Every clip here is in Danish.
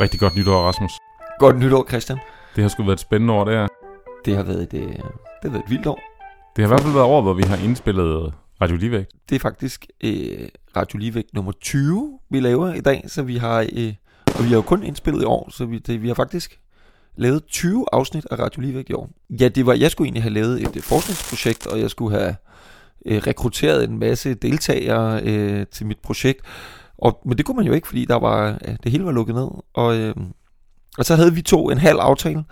Rigtig godt nytår, Rasmus. Godt nytår, Christian. Det har sgu været et spændende år, det her. Det har været et, øh, det har været et vildt år. Det har i hvert fald været år, hvor vi har indspillet Radio Ligevægt. Det er faktisk øh, Radio Ligevægt nummer 20, vi laver i dag, så vi har, øh, og vi har jo kun indspillet i år, så vi, det, vi har faktisk lavet 20 afsnit af Radio Ligevægt i år. Ja, det var, jeg skulle egentlig have lavet et, et forskningsprojekt, og jeg skulle have øh, rekrutteret en masse deltagere øh, til mit projekt. Og, men det kunne man jo ikke, fordi der var, ja, det hele var lukket ned. Og, øh, og så havde vi to en halv aftale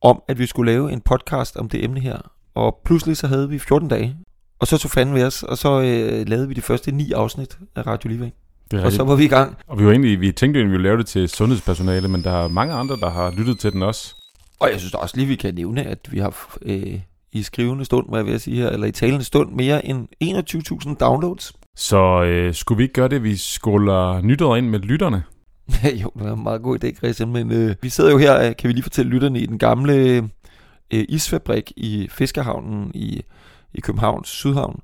om, at vi skulle lave en podcast om det emne her. Og pludselig så havde vi 14 dage. Og så tog fanden ved os, og så øh, lavede vi de første ni afsnit af Radio Ligevægt. Det er Og så var vi i gang. Og vi, var egentlig, vi tænkte jo, at vi ville lave det til sundhedspersonale, men der er mange andre, der har lyttet til den også. Og jeg synes også lige, vi kan nævne, at vi har øh, i skrivende stund, hvad jeg vil sige her, eller i talende stund, mere end 21.000 downloads. Så øh, skulle vi ikke gøre det, vi skåler nytår ind med lytterne? jo, det var en meget god idé, Christian, men øh, vi sidder jo her, øh, kan vi lige fortælle lytterne, i den gamle øh, isfabrik i Fiskerhavnen i, i Københavns Sydhavn.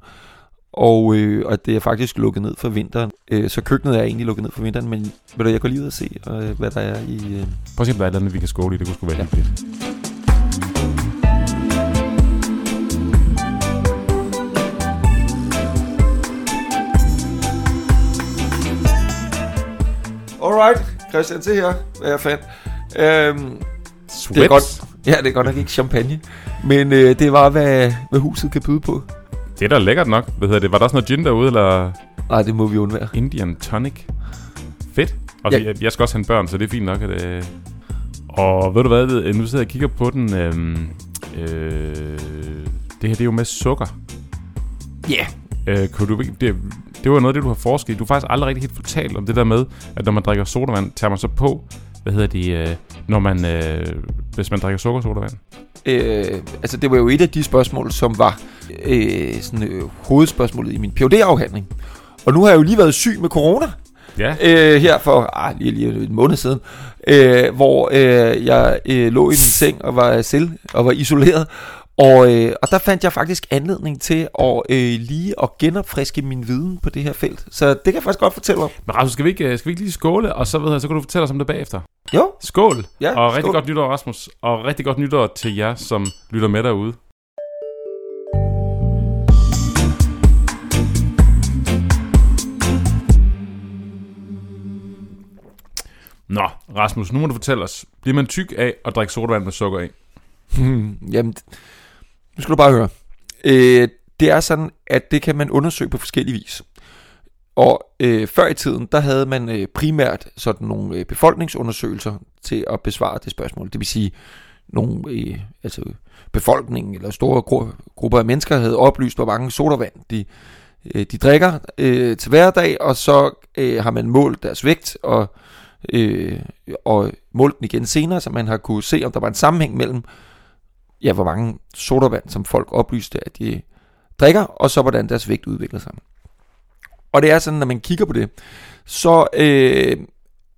Og, øh, og det er faktisk lukket ned for vinteren. Øh, så køkkenet er egentlig lukket ned for vinteren, men ved du, jeg går lige ud og se, øh, hvad der er i... Øh, Prøv at se, om der er et eller andet, vi kan skåle i. Det kunne sgu være ja. hyggeligt. Alright, Christian, se her, hvad jeg fandt. Øhm, Sweats. Det er godt. Ja, det er godt nok ikke champagne. Men øh, det var, hvad, hvad huset kan byde på. Det er da lækkert nok. Hvad hedder det? Var der også noget gin derude, eller Nej, det må vi undvære. Indian tonic? Fedt. Og Ja. jeg, jeg skal også have en børn, så det er fint nok, at... Øh... Og ved du hvad, nu sidder jeg og kigger på den. Øhm, øh... Det her, det er jo med sukker. Ja. Yeah. Øh, kunne du, det, det var noget af det, du har forsket i. Du har faktisk aldrig rigtig helt fortalt om det der med, at når man drikker sodavand, tager man så på, hvad hedder det, øh, når man, øh, hvis man drikker sukkersodavand? Øh, altså, det var jo et af de spørgsmål, som var øh, sådan, øh, hovedspørgsmålet i min phd afhandling Og nu har jeg jo lige været syg med corona. Ja. øh, her for ah, lige, lige en måned siden, øh, hvor øh, jeg øh, lå i min seng og var selv og var isoleret. Og, øh, og der fandt jeg faktisk anledning til at øh, lige at genopfriske min viden på det her felt. Så det kan jeg faktisk godt fortælle om. Men Rasmus, skal vi ikke, øh, skal vi ikke lige skåle, og så, ved jeg, så kan du fortælle os om det bagefter? Jo, Skål! ja. og rigtig skål. godt nytår, Rasmus. Og rigtig godt nytår til jer, som lytter med derude. Nå, Rasmus, nu må du fortælle os. Bliver man tyk af at drikke sodavand med sukker i? Jamen, nu skal du bare høre. Øh, det er sådan, at det kan man undersøge på forskellige vis. Og øh, før i tiden, der havde man øh, primært sådan nogle øh, befolkningsundersøgelser til at besvare det spørgsmål. Det vil sige, nogle, øh, altså befolkningen eller store gru- grupper af mennesker havde oplyst, hvor mange sodavand de, øh, de drikker øh, til hverdag, og så øh, har man målt deres vægt og, øh, og målt den igen senere, så man har kunne se, om der var en sammenhæng mellem ja, hvor mange sodavand, som folk oplyste, at de drikker, og så hvordan deres vægt udvikler sig. Og det er sådan, når man kigger på det, så øh,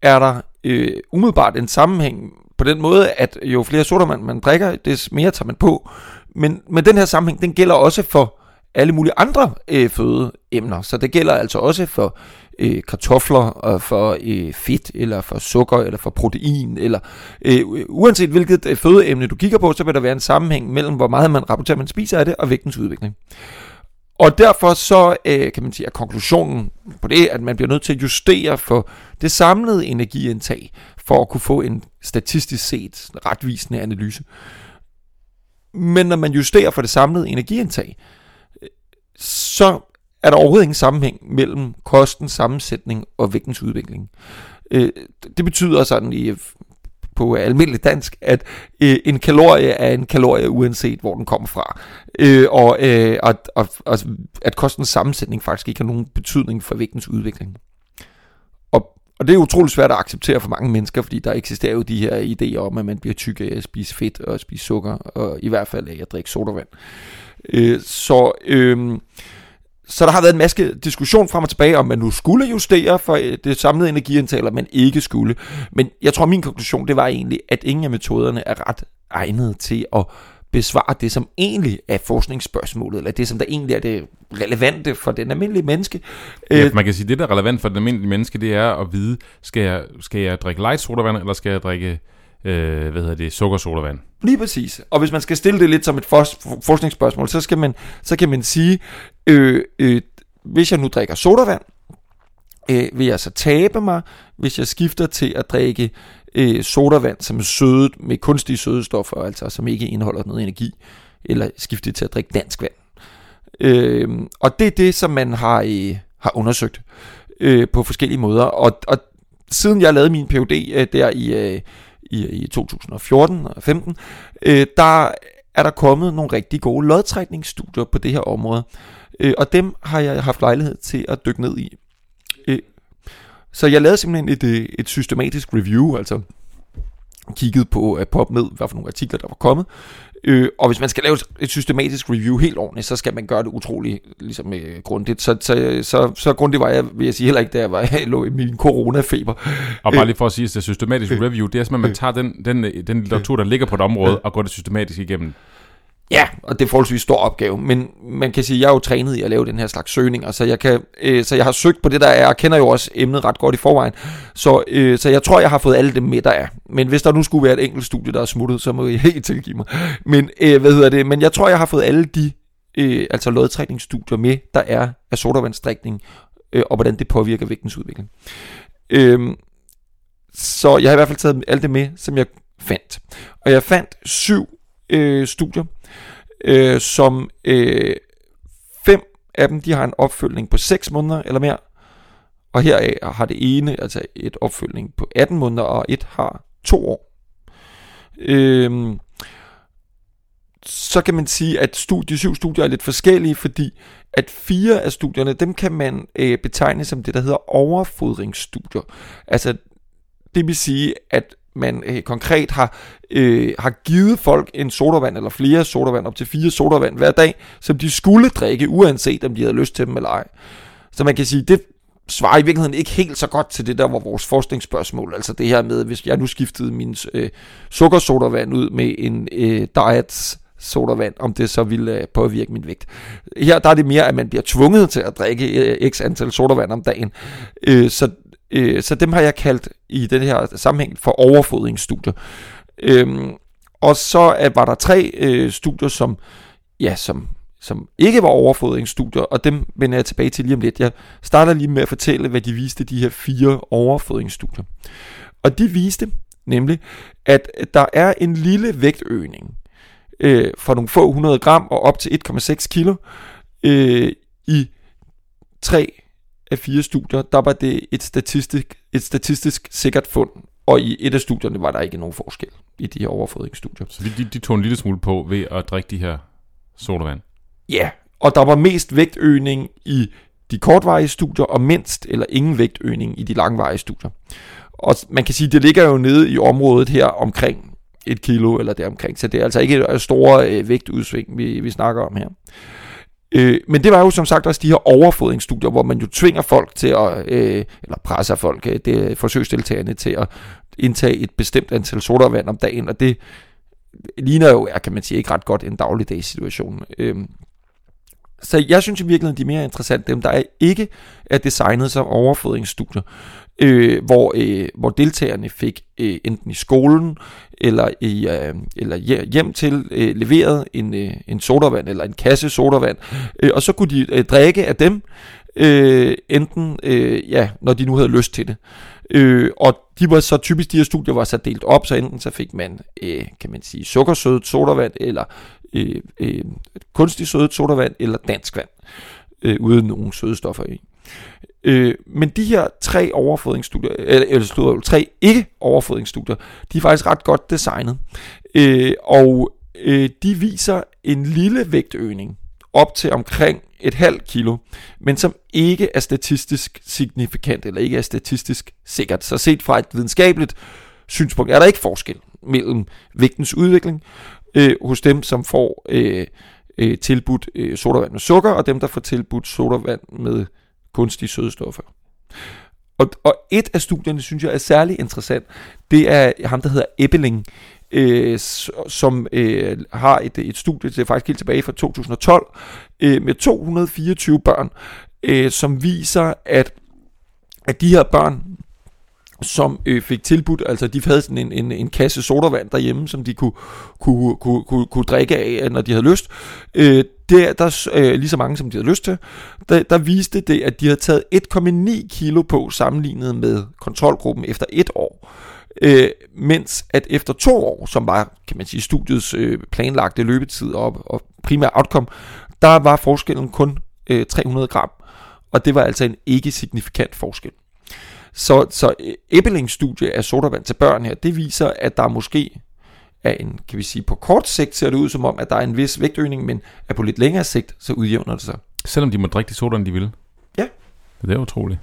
er der øh, umiddelbart en sammenhæng på den måde, at jo flere sodavand man drikker, des mere tager man på. Men, men den her sammenhæng, den gælder også for alle mulige andre øh, fødeemner. Så det gælder altså også for øh, kartofler, og for øh, fedt, eller for sukker, eller for protein, eller øh, uanset hvilket øh, fødeemne du kigger på, så vil der være en sammenhæng mellem, hvor meget man rapporterer, man spiser af det, og vægtens udvikling. Og derfor så øh, kan man sige, at konklusionen på det, at man bliver nødt til at justere for det samlede energiindtag, for at kunne få en statistisk set retvisende analyse. Men når man justerer for det samlede energiindtag, øh, så er der overhovedet ingen sammenhæng mellem kostens sammensætning og vægtens udvikling. Øh, det betyder sådan i øh, på almindelig dansk, at øh, en kalorie er en kalorie, uanset hvor den kommer fra. Øh, og, øh, og, og, og at kostens sammensætning faktisk ikke har nogen betydning for vægtens udvikling. Og, det er utroligt svært at acceptere for mange mennesker, fordi der eksisterer jo de her idéer om, at man bliver tyk af at spise fedt og at spise sukker, og i hvert fald af at drikke sodavand. Øh, så... Øh, så der har været en masse diskussion frem og tilbage, om man nu skulle justere for øh, det samlede energiindtag, eller man ikke skulle. Men jeg tror, min konklusion, det var egentlig, at ingen af metoderne er ret egnet til at besvare det, som egentlig er forskningsspørgsmålet, eller det, som der egentlig er det relevante for den almindelige menneske. Ja, man kan sige, at det, der er relevant for den almindelige menneske, det er at vide, skal jeg, skal jeg drikke light sodavand, eller skal jeg drikke øh, hvad hedder det, sukkersodavand. Lige præcis. Og hvis man skal stille det lidt som et for- forskningsspørgsmål, så, skal man, så kan man sige, øh, øh, hvis jeg nu drikker sodavand, øh, vil jeg så tabe mig, hvis jeg skifter til at drikke øh, sodavand, som er sødet med kunstige sødestoffer, altså som ikke indeholder noget energi, eller skifte til at drikke dansk vand. Øh, og det er det, som man har, øh, har undersøgt øh, på forskellige måder. Og, og siden jeg lavede min PhD øh, der i, øh, i, i 2014 og 15, øh, der er der kommet nogle rigtig gode lodtrækningsstudier på det her område. Øh, og dem har jeg haft lejlighed til at dykke ned i. Øh, så jeg lavede simpelthen et, øh, et systematisk review, altså kigget på at PubMed, hvad for nogle artikler, der var kommet. Øh, og hvis man skal lave et systematisk review helt ordentligt, så skal man gøre det utrolig ligesom, øh, grundigt. Så, så, så, så grundigt var jeg, vil jeg sige, heller ikke, da jeg, var, jeg lå i min coronafeber. Og bare lige for at sige, at det systematiske review, det er simpelthen, at man tager den, den, den litteratur, der ligger på et område, og går det systematisk igennem. Ja, og det er forholdsvis stor opgave, men man kan sige, at jeg er jo trænet i at lave den her slags søgninger, så jeg, kan, øh, så jeg har søgt på det, der er, og kender jo også emnet ret godt i forvejen, så, øh, så jeg tror, jeg har fået alle dem med, der er. Men hvis der nu skulle være et enkelt studie, der er smuttet, så må I helt tilgive mig. Men, øh, hvad hedder det? men jeg tror, jeg har fået alle de øh, altså lodtrækningsstudier med, der er af sodavandsdrikning, øh, og hvordan det påvirker vægtens udvikling. Øh, så jeg har i hvert fald taget alt det med, som jeg fandt. Og jeg fandt syv øh, studier, øh, som øh, fem af dem, de har en opfølgning på 6 måneder eller mere, og heraf har det ene altså et opfølgning på 18 måneder, og et har to år. Øhm, så kan man sige, at studie, de syv studier er lidt forskellige, fordi at fire af studierne, dem kan man øh, betegne som det, der hedder overfodringsstudier. Altså, det vil sige, at man øh, konkret har, øh, har givet folk en sodavand, eller flere sodavand, op til fire sodavand hver dag, som de skulle drikke, uanset om de havde lyst til dem eller ej. Så man kan sige, det svarer i virkeligheden ikke helt så godt til det, der var vores forskningsspørgsmål. Altså det her med, hvis jeg nu skiftede min øh, sukkersodavand ud med en øh, diets sodavand, om det så ville øh, påvirke min vægt. Her der er det mere, at man bliver tvunget til at drikke øh, x antal sodavand om dagen. Øh, så Øh, så dem har jeg kaldt i den her sammenhæng for overfodringsstudier. Øhm, og så var der tre øh, studier, som, ja, som, som ikke var overfodringsstudier, og dem vender jeg tilbage til lige om lidt. Jeg starter lige med at fortælle, hvad de viste, de her fire overfodringsstudier. Og de viste nemlig, at der er en lille vægtøgning øh, fra nogle få hundrede gram og op til 1,6 kilo øh, i tre af fire studier, der var det et statistisk, et statistisk sikkert fund, og i et af studierne var der ikke nogen forskel i de her overfodringsstudier. Så de, de tog en lille smule på ved at drikke de her sodavand? Ja, og der var mest vægtøgning i de kortvarige studier, og mindst eller ingen vægtøgning i de langvarige studier. Og man kan sige, det ligger jo nede i området her omkring et kilo eller deromkring, så det er altså ikke et store øh, vægtudsving, vi, vi snakker om her. Øh, men det var jo som sagt også de her overfodringsstudier, hvor man jo tvinger folk til at, øh, eller presser folk, øh, det forsøgsdeltagerne til at indtage et bestemt antal sodavand om dagen, og det ligner jo, kan man sige, ikke ret godt en dagligdags situation. Øh, så jeg synes i virkeligheden, de er mere interessant, dem der er ikke er designet som overfodringsstudier, øh, hvor, øh, hvor deltagerne fik øh, enten i skolen eller, i, øh, eller hjem til øh, leveret en, øh, en sodavand eller en kasse sodavand, øh, og så kunne de øh, drikke af dem, øh, enten øh, ja, når de nu havde lyst til det. Øh, og de var så typisk, de her studier var så delt op, så enten så fik man, øh, kan man sige, sukkersødet sodavand, eller øh, øh, kunstig sødet sodavand, eller dansk vand, øh, uden nogen sødestoffer i. Øh, men de her tre overfodringsstudier, eller, eller tre ikke overfodringsstudier, de er faktisk ret godt designet. Øh, og øh, de viser en lille vægtøgning op til omkring et halvt kilo, men som ikke er statistisk signifikant, eller ikke er statistisk sikkert. Så set fra et videnskabeligt synspunkt er der ikke forskel mellem vægtens udvikling øh, hos dem, som får øh, øh, tilbudt øh, sodavand med sukker, og dem, der får tilbudt sodavand med kunstige sødestoffer. Og, og et af studierne, synes jeg er særlig interessant, det er ham, der hedder Ebbeling, øh, som øh, har et, et studie, det er faktisk helt tilbage fra 2012, øh, med 224 børn, øh, som viser, at, at de her børn, som øh, fik tilbudt, altså de havde sådan en, en, en kasse sodavand derhjemme, som de kunne, kunne, kunne, kunne, kunne drikke af, når de havde lyst. Øh, der, der øh, lige så mange, som de havde lyst til, der, der viste det, at de havde taget 1,9 kilo på sammenlignet med kontrolgruppen efter et år. Øh, mens at efter to år, som var, kan man sige, studiets øh, planlagte løbetid og, og primære outcome, der var forskellen kun øh, 300 gram. Og det var altså en ikke signifikant forskel. Så, så øh, Ebbelings studie af sodavand til børn her, det viser, at der måske er en, kan vi sige, på kort sigt ser det ud som om, at der er en vis vægtøgning, men at på lidt længere sigt, så udjævner det sig. Selvom de må drikke de sodavand, de vil? Ja. Det er utroligt.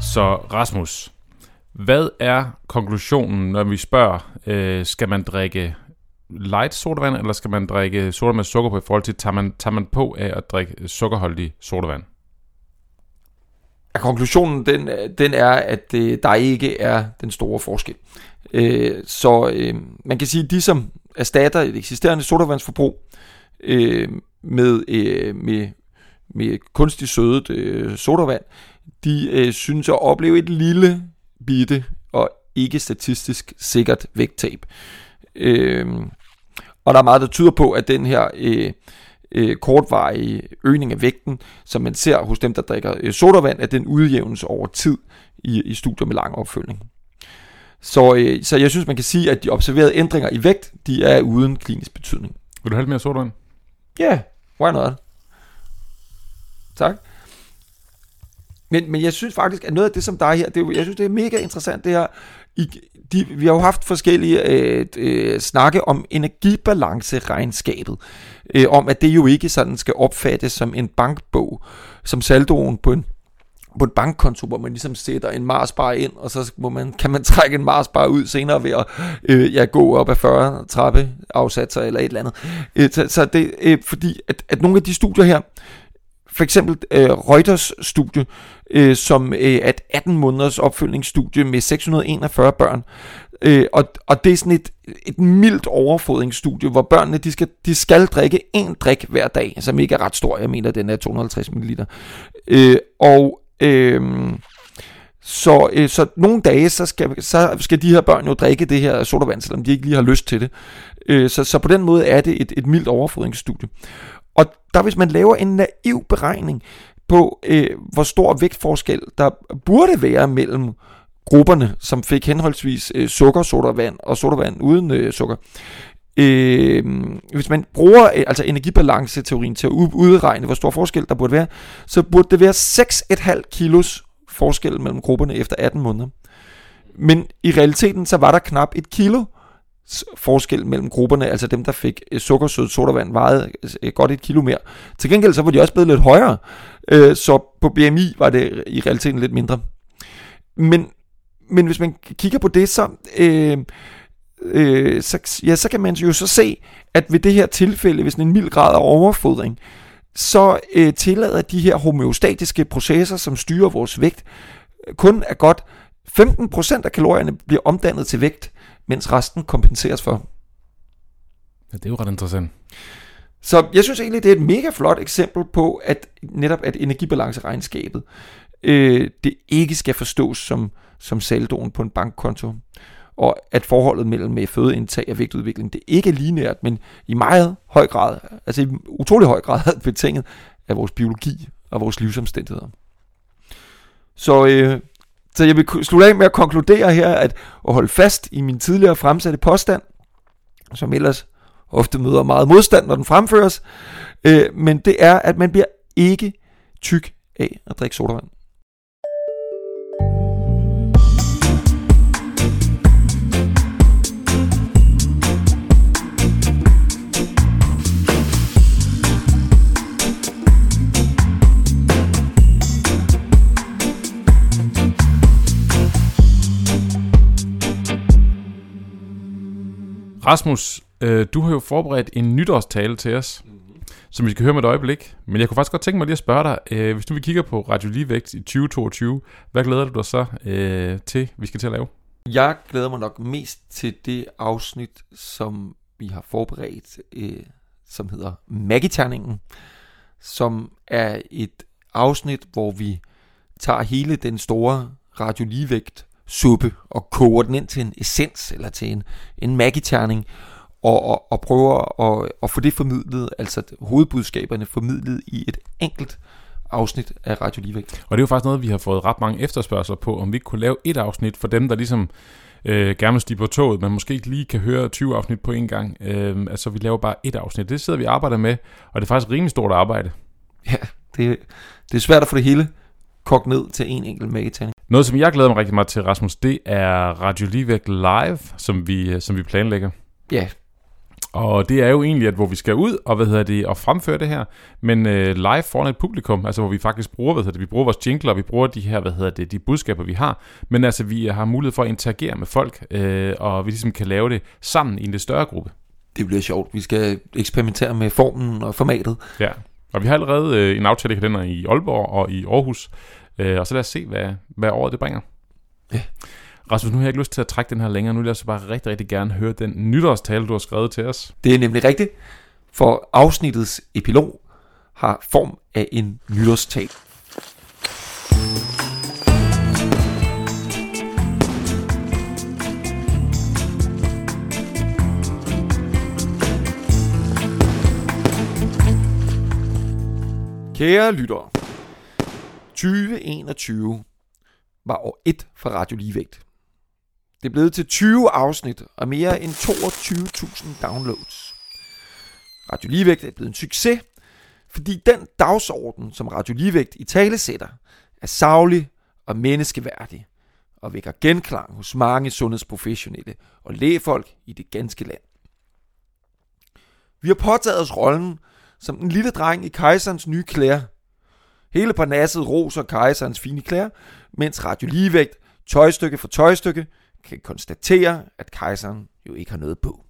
Så Rasmus, hvad er konklusionen, når vi spørger, øh, skal man drikke light sodavand, eller skal man drikke sodavand med sukker på i forhold til, tager man, tager man på af at drikke sukkerholdig sodavand? At konklusionen den, den er, at det, øh, der ikke er den store forskel. Øh, så øh, man kan sige, at de som erstatter et eksisterende sodavandsforbrug øh, med, øh, med, med kunstig sødet øh, sodavand, de øh, synes at opleve et lille bitte og ikke statistisk sikkert vægttab. Øh, og der er meget, der tyder på, at den her øh, øh, kortvarige øgning af vægten, som man ser hos dem, der drikker øh, sodavand, at den udjævnes over tid i, i studier med lang opfølgning. Så, øh, så jeg synes, man kan sige, at de observerede ændringer i vægt, de er uden klinisk betydning. Vil du have lidt mere sodavand? Ja, yeah, why not? Tak. Men, men jeg synes faktisk, at noget af det, som der er her, det, jeg synes, det er mega interessant, det her. I, de, vi har jo haft forskellige øh, øh, snakke om energibalance-regnskabet, øh, om at det jo ikke sådan skal opfattes som en bankbog, som saldoen på en på et bankkonto, hvor man ligesom sætter en Marsbar ind, og så må man, kan man trække en Marsbar ud senere ved at øh, ja, gå op ad 40 trappe afsatser eller et eller andet. Øh, så, så det øh, fordi, at, at nogle af de studier her, for eksempel øh, Reuters studie, øh, som øh, er et 18 måneders opfølgningsstudie med 641 børn. Øh, og, og det er sådan et, et mildt overfodringsstudie, hvor børnene de skal, de skal drikke en drik hver dag, som ikke er ret stor. Jeg mener, den er 250 ml. Øh, og øh, så, øh, så nogle dage, så skal, så skal de her børn jo drikke det her sodavand, selvom de ikke lige har lyst til det. Øh, så, så på den måde er det et, et mildt overfodringsstudie. Og der hvis man laver en naiv beregning på, øh, hvor stor vægtforskel der burde være mellem grupperne, som fik henholdsvis øh, sukker, sodavand og sodavand uden øh, sukker. Øh, hvis man bruger øh, altså energibalanceteorien til at udregne, hvor stor forskel der burde være, så burde det være 6,5 kilos forskel mellem grupperne efter 18 måneder. Men i realiteten så var der knap et kilo forskel mellem grupperne, altså dem, der fik øh, sukkersød sodavand, vejede øh, godt et kilo mere. Til gengæld så var de også blevet lidt højere, øh, så på BMI var det i realiteten lidt mindre. Men, men hvis man kigger på det, så, øh, øh, så, ja, så kan man jo så se, at ved det her tilfælde, hvis en mild grad af overfodring, så øh, tillader de her homeostatiske processer, som styrer vores vægt, kun er godt 15% af kalorierne bliver omdannet til vægt, mens resten kompenseres for. Ja, det er jo ret interessant. Så jeg synes egentlig, det er et mega flot eksempel på, at netop at energibalanceregnskabet, øh, det ikke skal forstås som, som saldoen på en bankkonto. Og at forholdet mellem med fødeindtag og vægtudvikling, det ikke er lineært, men i meget høj grad, altså i utrolig høj grad betinget af vores biologi og vores livsomstændigheder. Så øh, så jeg vil slutte af med at konkludere her, at at holde fast i min tidligere fremsatte påstand, som ellers ofte møder meget modstand, når den fremføres, øh, men det er, at man bliver ikke tyk af at drikke sodavand. Rasmus, øh, du har jo forberedt en nytårstale til os. Mm-hmm. som vi skal høre med et øjeblik. Men jeg kunne faktisk godt tænke mig lige at spørge dig, øh, hvis du vi kigger på Radio Ligevægt i 2022, hvad glæder du dig så øh, til, vi skal til at lave? Jeg glæder mig nok mest til det afsnit, som vi har forberedt, øh, som hedder Magiterningen, som er et afsnit, hvor vi tager hele den store Radio Ligevægt suppe og koger den ind til en essens eller til en, en magiterning og, og, og prøver at, at få det formidlet, altså hovedbudskaberne formidlet i et enkelt afsnit af Radio Ligevægt. Og det er jo faktisk noget, vi har fået ret mange efterspørgsler på, om vi ikke kunne lave et afsnit for dem, der ligesom øh, gerne vil stige på toget, men måske ikke lige kan høre 20 afsnit på en gang. Øh, altså, vi laver bare et afsnit. Det sidder vi og arbejder med, og det er faktisk rimelig stort arbejde. Ja, det, det er svært at få det hele kogt ned til en enkelt magetaning. Noget, som jeg glæder mig rigtig meget til, Rasmus, det er Radio Ligevægt Live, som vi, som vi planlægger. Ja, Og det er jo egentlig, at hvor vi skal ud og, hvad hedder det, og fremføre det her, men øh, live foran et publikum, altså hvor vi faktisk bruger, hvad hedder det, vi bruger vores jingler, vi bruger de her, hvad hedder det, de budskaber, vi har, men altså vi har mulighed for at interagere med folk, øh, og vi ligesom kan lave det sammen i en lidt større gruppe. det bliver sjovt. Vi skal eksperimentere med formen og formatet. Ja, og vi har allerede øh, en aftale i kalender i Aalborg og i Aarhus, øh, og så lad os se, hvad, hvad året det bringer. Ja. Rasmus, nu har jeg ikke lyst til at trække den her længere, nu vil jeg så bare rigtig, rigtig gerne høre den nytårstale, du har skrevet til os. Det er nemlig rigtigt, for afsnittets epilog har form af en nytårstal. Kære lyttere, 2021 var år 1 for Radio Ligevægt. Det er blevet til 20 afsnit og mere end 22.000 downloads. Radio Ligevægt er blevet en succes, fordi den dagsorden, som Radio Ligevægt i tale sætter, er savlig og menneskeværdig og vækker genklang hos mange sundhedsprofessionelle og lægefolk i det ganske land. Vi har påtaget os rollen som den lille dreng i kejserens nye klæder. Hele parnasset roser kejserens fine klæder, mens Radio Ligevægt, tøjstykke for tøjstykke, kan konstatere, at kejseren jo ikke har noget på.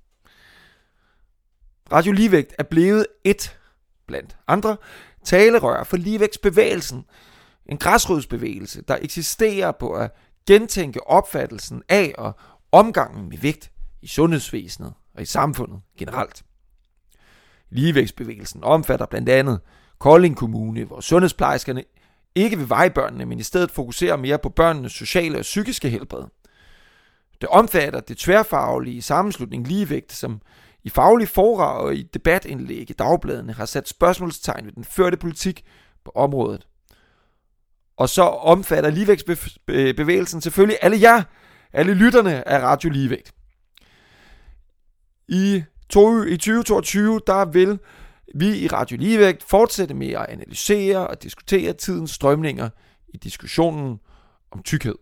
Radio Ligevægt er blevet et blandt andre talerør for ligevægtsbevægelsen. En græsrodsbevægelse, der eksisterer på at gentænke opfattelsen af og omgangen med vægt i sundhedsvæsenet og i samfundet generelt. Ligevægtsbevægelsen omfatter blandt andet Kolding Kommune, hvor sundhedsplejerskerne ikke vil veje børnene, men i stedet fokuserer mere på børnenes sociale og psykiske helbred. Det omfatter det tværfaglige sammenslutning Ligevægt, som i faglige fora og i debatindlæg i dagbladene har sat spørgsmålstegn ved den førte politik på området. Og så omfatter ligevægtsbevægelsen selvfølgelig alle jer, alle lytterne af Radio Ligevægt. I, to, I 2022, der vil vi i Radio Ligevægt fortsætter med at analysere og diskutere tidens strømninger i diskussionen om tykkhed.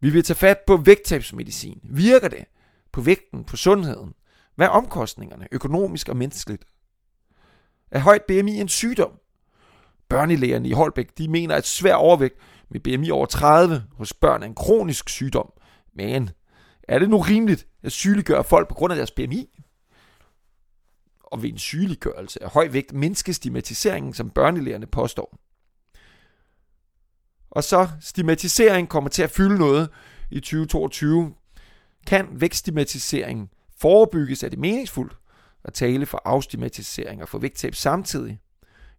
Vi vil tage fat på vægttabsmedicin. Virker det? På vægten, på sundheden? Hvad er omkostningerne, økonomisk og menneskeligt? Er højt BMI en sygdom? Børnelægerne i Holbæk de mener, at svær overvægt med BMI over 30 hos børn er en kronisk sygdom. Men er det nu rimeligt at sygeliggøre folk på grund af deres BMI? Og ved en sygeliggørelse af høj vægt mindske stigmatiseringen, som børnelægerne påstår. Og så stigmatisering kommer til at fylde noget i 2022. Kan vækststigmatisering forebygges? Er det meningsfuldt at tale for afstigmatisering og for vægttab samtidig?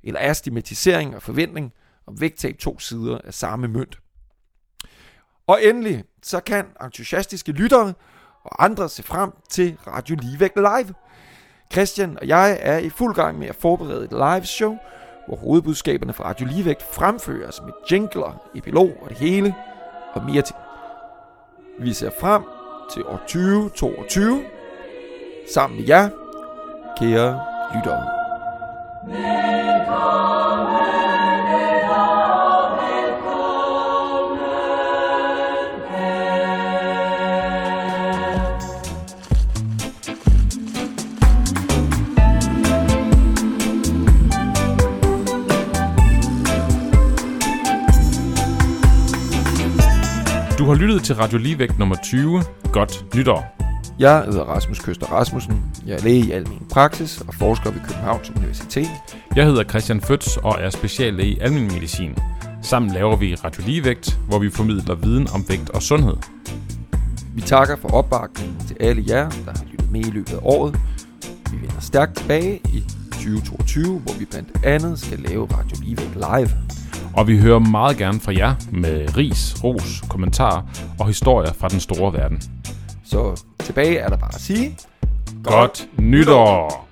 Eller er stigmatisering og forventning om vægttab to sider af samme mønt? Og endelig, så kan entusiastiske lyttere og andre se frem til Radio Ligevægt Live. Christian og jeg er i fuld gang med at forberede et live show, hvor hovedbudskaberne fra Radio Ligevægt fremføres med jingler, epilog og det hele, og mere til. Vi ser frem til år 2022, sammen med jer, kære lyttere. Velkommen. Har lyttet til Radio Ligevægt nummer 20. Godt nytår. Jeg hedder Rasmus Køster Rasmussen. Jeg er læge i almen praksis og forsker ved Københavns Universitet. Jeg hedder Christian Føds og er speciallæge i almen medicin. Sammen laver vi Radio Ligevægt, hvor vi formidler viden om vægt og sundhed. Vi takker for opbakningen til alle jer, der har lyttet med i løbet af året. Vi vender stærkt tilbage i 2022, hvor vi blandt andet skal lave Radio Ligevægt live. Og vi hører meget gerne fra jer med ris, ros, kommentarer og historier fra den store verden. Så tilbage er der bare at sige... Godt nytår!